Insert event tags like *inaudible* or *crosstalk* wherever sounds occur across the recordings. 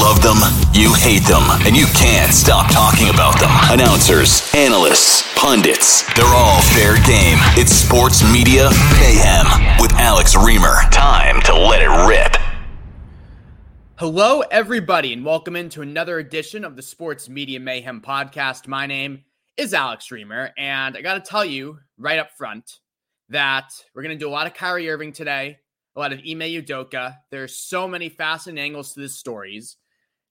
love them, you hate them, and you can't stop talking about them. Announcers, analysts, pundits, they're all fair game. It's Sports Media Mayhem with Alex Reimer. Time to let it rip. Hello, everybody, and welcome into another edition of the Sports Media Mayhem podcast. My name is Alex Reimer, and I got to tell you right up front that we're going to do a lot of Kyrie Irving today a lot of Ime Udoka. There's so many fascinating angles to these stories.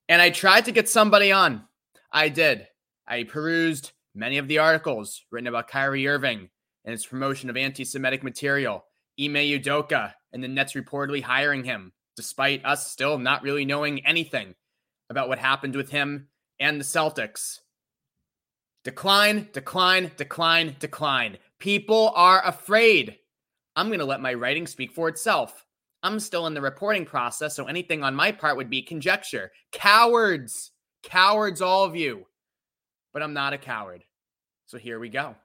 And I tried to get somebody on. I did. I perused many of the articles written about Kyrie Irving and his promotion of anti Semitic material, Ime Udoka, and the Nets reportedly hiring him, despite us still not really knowing anything about what happened with him and the Celtics. Decline, decline, decline, decline. People are afraid. I'm going to let my writing speak for itself. I'm still in the reporting process, so anything on my part would be conjecture. Cowards! Cowards, all of you. But I'm not a coward. So here we go.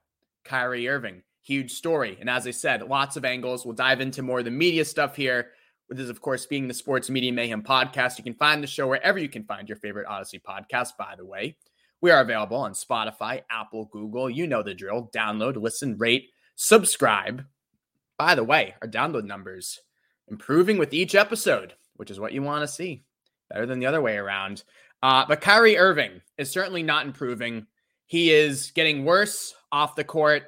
Kyrie Irving, huge story. And as I said, lots of angles. We'll dive into more of the media stuff here. With this, of course, being the Sports Media Mayhem podcast. You can find the show wherever you can find your favorite Audacy podcast, by the way. We are available on Spotify, Apple, Google. You know the drill. Download, listen, rate, subscribe. By the way, our download numbers improving with each episode, which is what you want to see. Better than the other way around. Uh, but Kyrie Irving is certainly not improving. He is getting worse off the court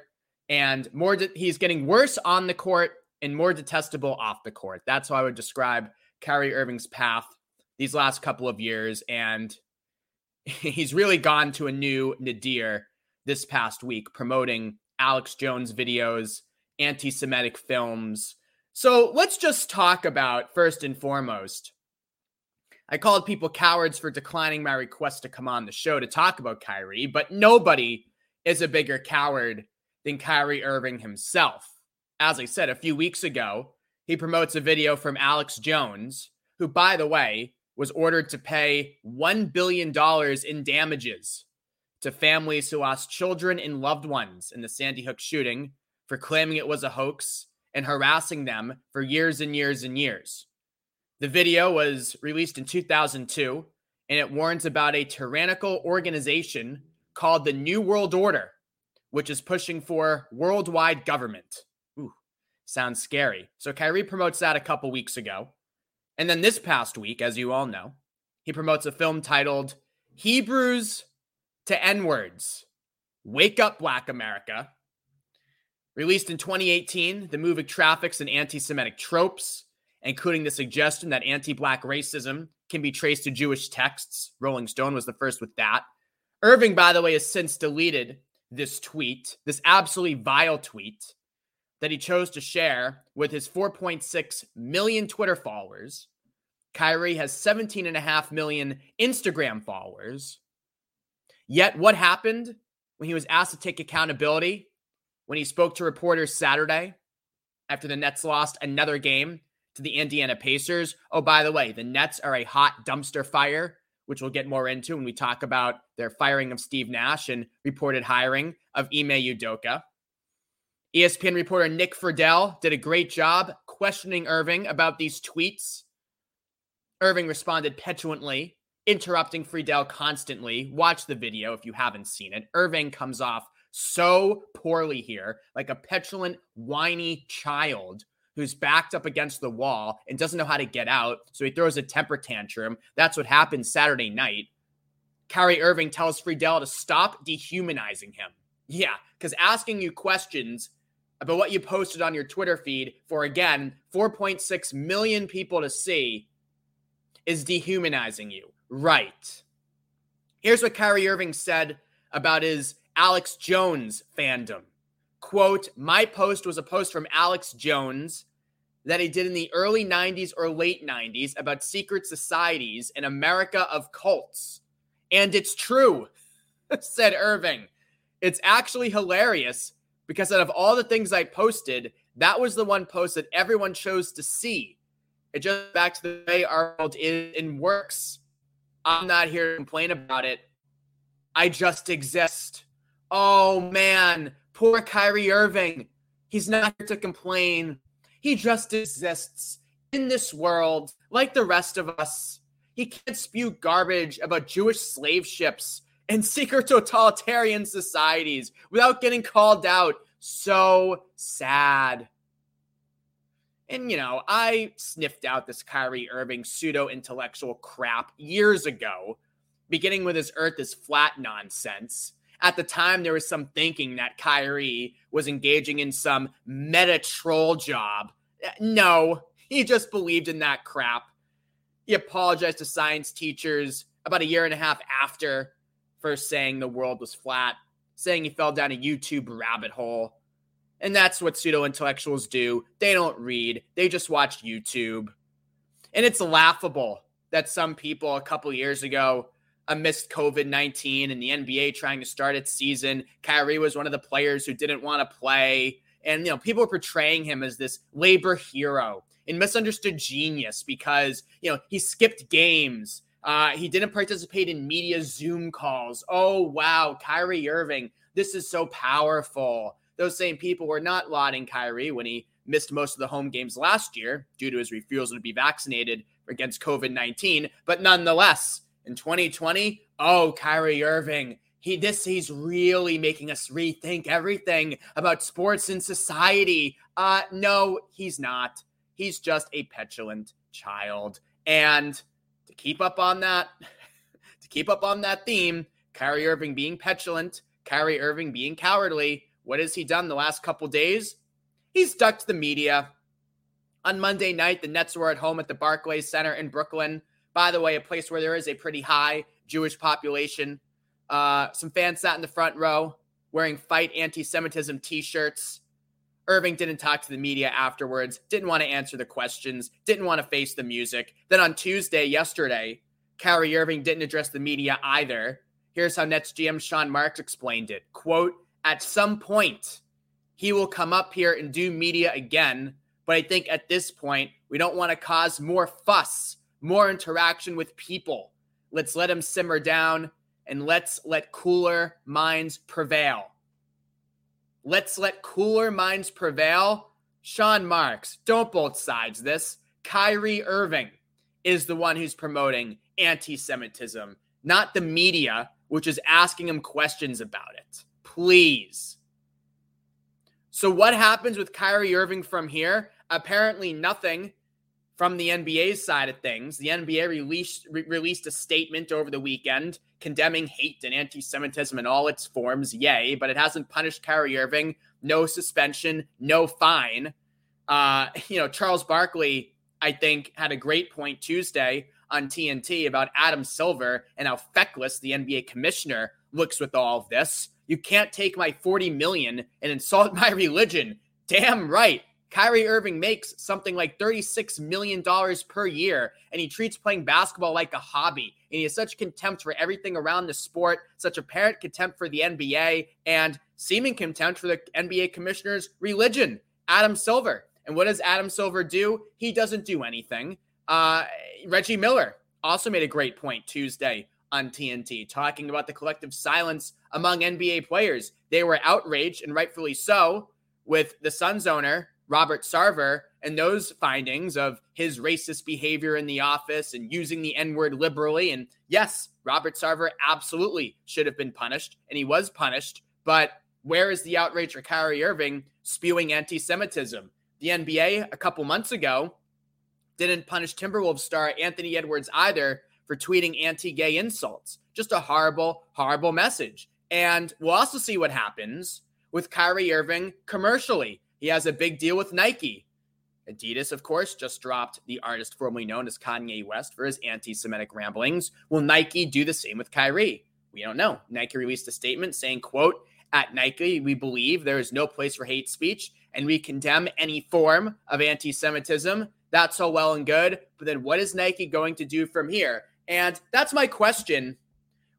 and more. De- he's getting worse on the court and more detestable off the court. That's how I would describe Kyrie Irving's path these last couple of years. And *laughs* he's really gone to a new nadir this past week, promoting Alex Jones videos anti Semitic films. So let's just talk about first and foremost. I called people cowards for declining my request to come on the show to talk about Kyrie, but nobody is a bigger coward than Kyrie Irving himself. As I said a few weeks ago, he promotes a video from Alex Jones, who, by the way, was ordered to pay $1 billion in damages to families who lost children and loved ones in the Sandy Hook shooting for claiming it was a hoax and harassing them for years and years and years. The video was released in 2002 and it warns about a tyrannical organization called the New World Order, which is pushing for worldwide government. Ooh, sounds scary. So Kyrie promotes that a couple weeks ago. And then this past week, as you all know, he promotes a film titled Hebrews to N Words Wake Up Black America, Released in 2018, the movie traffics and anti Semitic tropes, including the suggestion that anti Black racism can be traced to Jewish texts. Rolling Stone was the first with that. Irving, by the way, has since deleted this tweet, this absolutely vile tweet that he chose to share with his 4.6 million Twitter followers. Kyrie has 17.5 million Instagram followers. Yet, what happened when he was asked to take accountability when he spoke to reporters Saturday after the Nets lost another game to the Indiana Pacers. Oh, by the way, the Nets are a hot dumpster fire, which we'll get more into when we talk about their firing of Steve Nash and reported hiring of Ime Udoka. ESPN reporter Nick Friedell did a great job questioning Irving about these tweets. Irving responded petulantly, interrupting Friedell constantly. Watch the video if you haven't seen it. Irving comes off so poorly here, like a petulant, whiny child who's backed up against the wall and doesn't know how to get out. So he throws a temper tantrum. That's what happened Saturday night. Kyrie Irving tells Friedell to stop dehumanizing him. Yeah, because asking you questions about what you posted on your Twitter feed for, again, 4.6 million people to see is dehumanizing you. Right. Here's what Kyrie Irving said about his Alex Jones fandom. Quote, my post was a post from Alex Jones that he did in the early 90s or late 90s about secret societies in America of cults. And it's true, *laughs* said Irving. It's actually hilarious because out of all the things I posted, that was the one post that everyone chose to see. It just back to the way our world is and works. I'm not here to complain about it. I just exist. Oh man, poor Kyrie Irving. He's not here to complain. He just exists in this world like the rest of us. He can't spew garbage about Jewish slave ships and secret totalitarian societies without getting called out. So sad. And, you know, I sniffed out this Kyrie Irving pseudo intellectual crap years ago, beginning with his Earth is flat nonsense. At the time, there was some thinking that Kyrie was engaging in some meta troll job. Eh, no, he just believed in that crap. He apologized to science teachers about a year and a half after first saying the world was flat, saying he fell down a YouTube rabbit hole. And that's what pseudo intellectuals do. They don't read, they just watch YouTube. And it's laughable that some people a couple years ago amidst COVID 19 and the NBA trying to start its season, Kyrie was one of the players who didn't want to play. And, you know, people were portraying him as this labor hero and misunderstood genius because, you know, he skipped games. Uh, he didn't participate in media Zoom calls. Oh, wow. Kyrie Irving, this is so powerful those same people were not lauding Kyrie when he missed most of the home games last year due to his refusal to be vaccinated against COVID 19. But nonetheless, in 2020, oh, Kyrie Irving, he this he's really making us rethink everything about sports and society. Uh no, he's not. He's just a petulant child. And to keep up on that, *laughs* to keep up on that theme, Kyrie Irving being petulant, Kyrie Irving being cowardly, what has he done the last couple days? He's ducked the media. On Monday night, the Nets were at home at the Barclays Center in Brooklyn. By the way, a place where there is a pretty high Jewish population. Uh, some fans sat in the front row wearing fight anti Semitism t shirts. Irving didn't talk to the media afterwards, didn't want to answer the questions, didn't want to face the music. Then on Tuesday, yesterday, Kyrie Irving didn't address the media either. Here's how Nets GM Sean Marks explained it. Quote, at some point, he will come up here and do media again. But I think at this point, we don't want to cause more fuss, more interaction with people. Let's let him simmer down and let's let cooler minds prevail. Let's let cooler minds prevail. Sean Marks, don't both sides this. Kyrie Irving is the one who's promoting anti Semitism, not the media, which is asking him questions about it please. So, what happens with Kyrie Irving from here? Apparently, nothing from the NBA's side of things. The NBA released re- released a statement over the weekend condemning hate and anti-Semitism in all its forms. Yay! But it hasn't punished Kyrie Irving. No suspension, no fine. Uh, *laughs* you know, Charles Barkley, I think, had a great point Tuesday on TNT about Adam Silver and how feckless the NBA commissioner looks with all of this. You can't take my 40 million and insult *laughs* my religion. Damn right. Kyrie Irving makes something like $36 million per year, and he treats playing basketball like a hobby. And he has such contempt for everything around the sport, such apparent contempt for the NBA, and seeming contempt for the NBA commissioner's religion, Adam Silver. And what does Adam Silver do? He doesn't do anything. Uh, Reggie Miller also made a great point Tuesday on TNT, talking about the collective silence among NBA players. They were outraged, and rightfully so, with the Suns owner, Robert Sarver, and those findings of his racist behavior in the office and using the N word liberally. And yes, Robert Sarver absolutely should have been punished, and he was punished. But where is the outrage for Kyrie Irving spewing anti Semitism? The NBA a couple months ago didn't punish Timberwolves star Anthony Edwards either for tweeting anti gay insults. Just a horrible, horrible message. And we'll also see what happens with Kyrie Irving commercially. He has a big deal with Nike. Adidas, of course, just dropped the artist formerly known as Kanye West for his anti Semitic ramblings. Will Nike do the same with Kyrie? We don't know. Nike released a statement saying, quote, at Nike, we believe there is no place for hate speech and we condemn any form of anti Semitism. That's all well and good. But then what is Nike going to do from here? And that's my question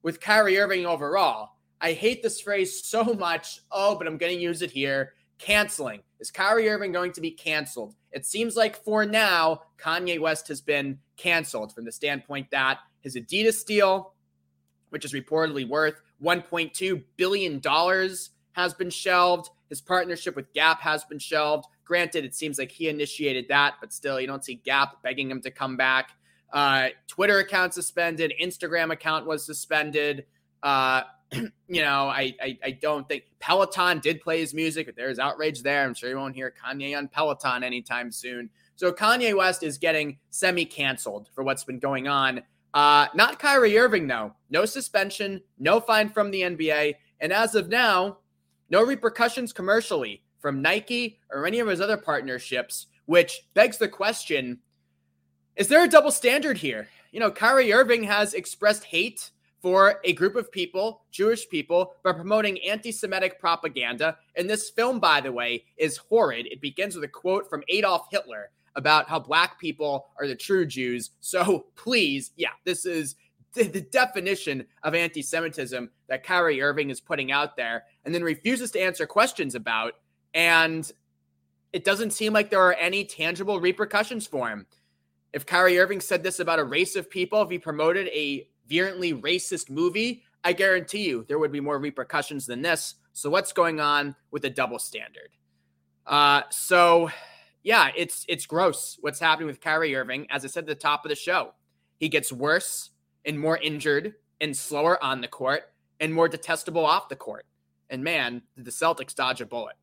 with Kyrie Irving overall. I hate this phrase so much. Oh, but I'm going to use it here. Canceling. Is Kyrie Irving going to be canceled? It seems like for now, Kanye West has been canceled from the standpoint that his Adidas deal, which is reportedly worth $1.2 billion, has been shelved. His partnership with Gap has been shelved. Granted, it seems like he initiated that, but still, you don't see Gap begging him to come back. Uh, Twitter account suspended, Instagram account was suspended. Uh, *clears throat* you know, I, I, I don't think Peloton did play his music, but there's outrage there. I'm sure you won't hear Kanye on Peloton anytime soon. So Kanye West is getting semi canceled for what's been going on. Uh, not Kyrie Irving though. No suspension, no fine from the NBA, and as of now, no repercussions commercially from Nike or any of his other partnerships. Which begs the question: Is there a double standard here? You know, Kyrie Irving has expressed hate for a group of people, Jewish people, by promoting anti Semitic propaganda. And this film, by the way, is horrid. It begins with a quote from Adolf Hitler about how black people are the true Jews. So please, yeah, this is the, definition of anti Semitism that Kyrie Irving is putting out there and then refuses to answer questions about. And it doesn't seem like there are any tangible repercussions for him. If Kyrie Irving said this about a race of people, if he promoted a virulently racist movie, I guarantee you there would be more repercussions than this. So what's going on with the double standard? Uh, so yeah, it's it's gross what's happening with Kyrie Irving. As I said at the top of the show, he gets worse and more injured and slower on the court and more detestable off the court. And man, did the Celtics dodge a bullet.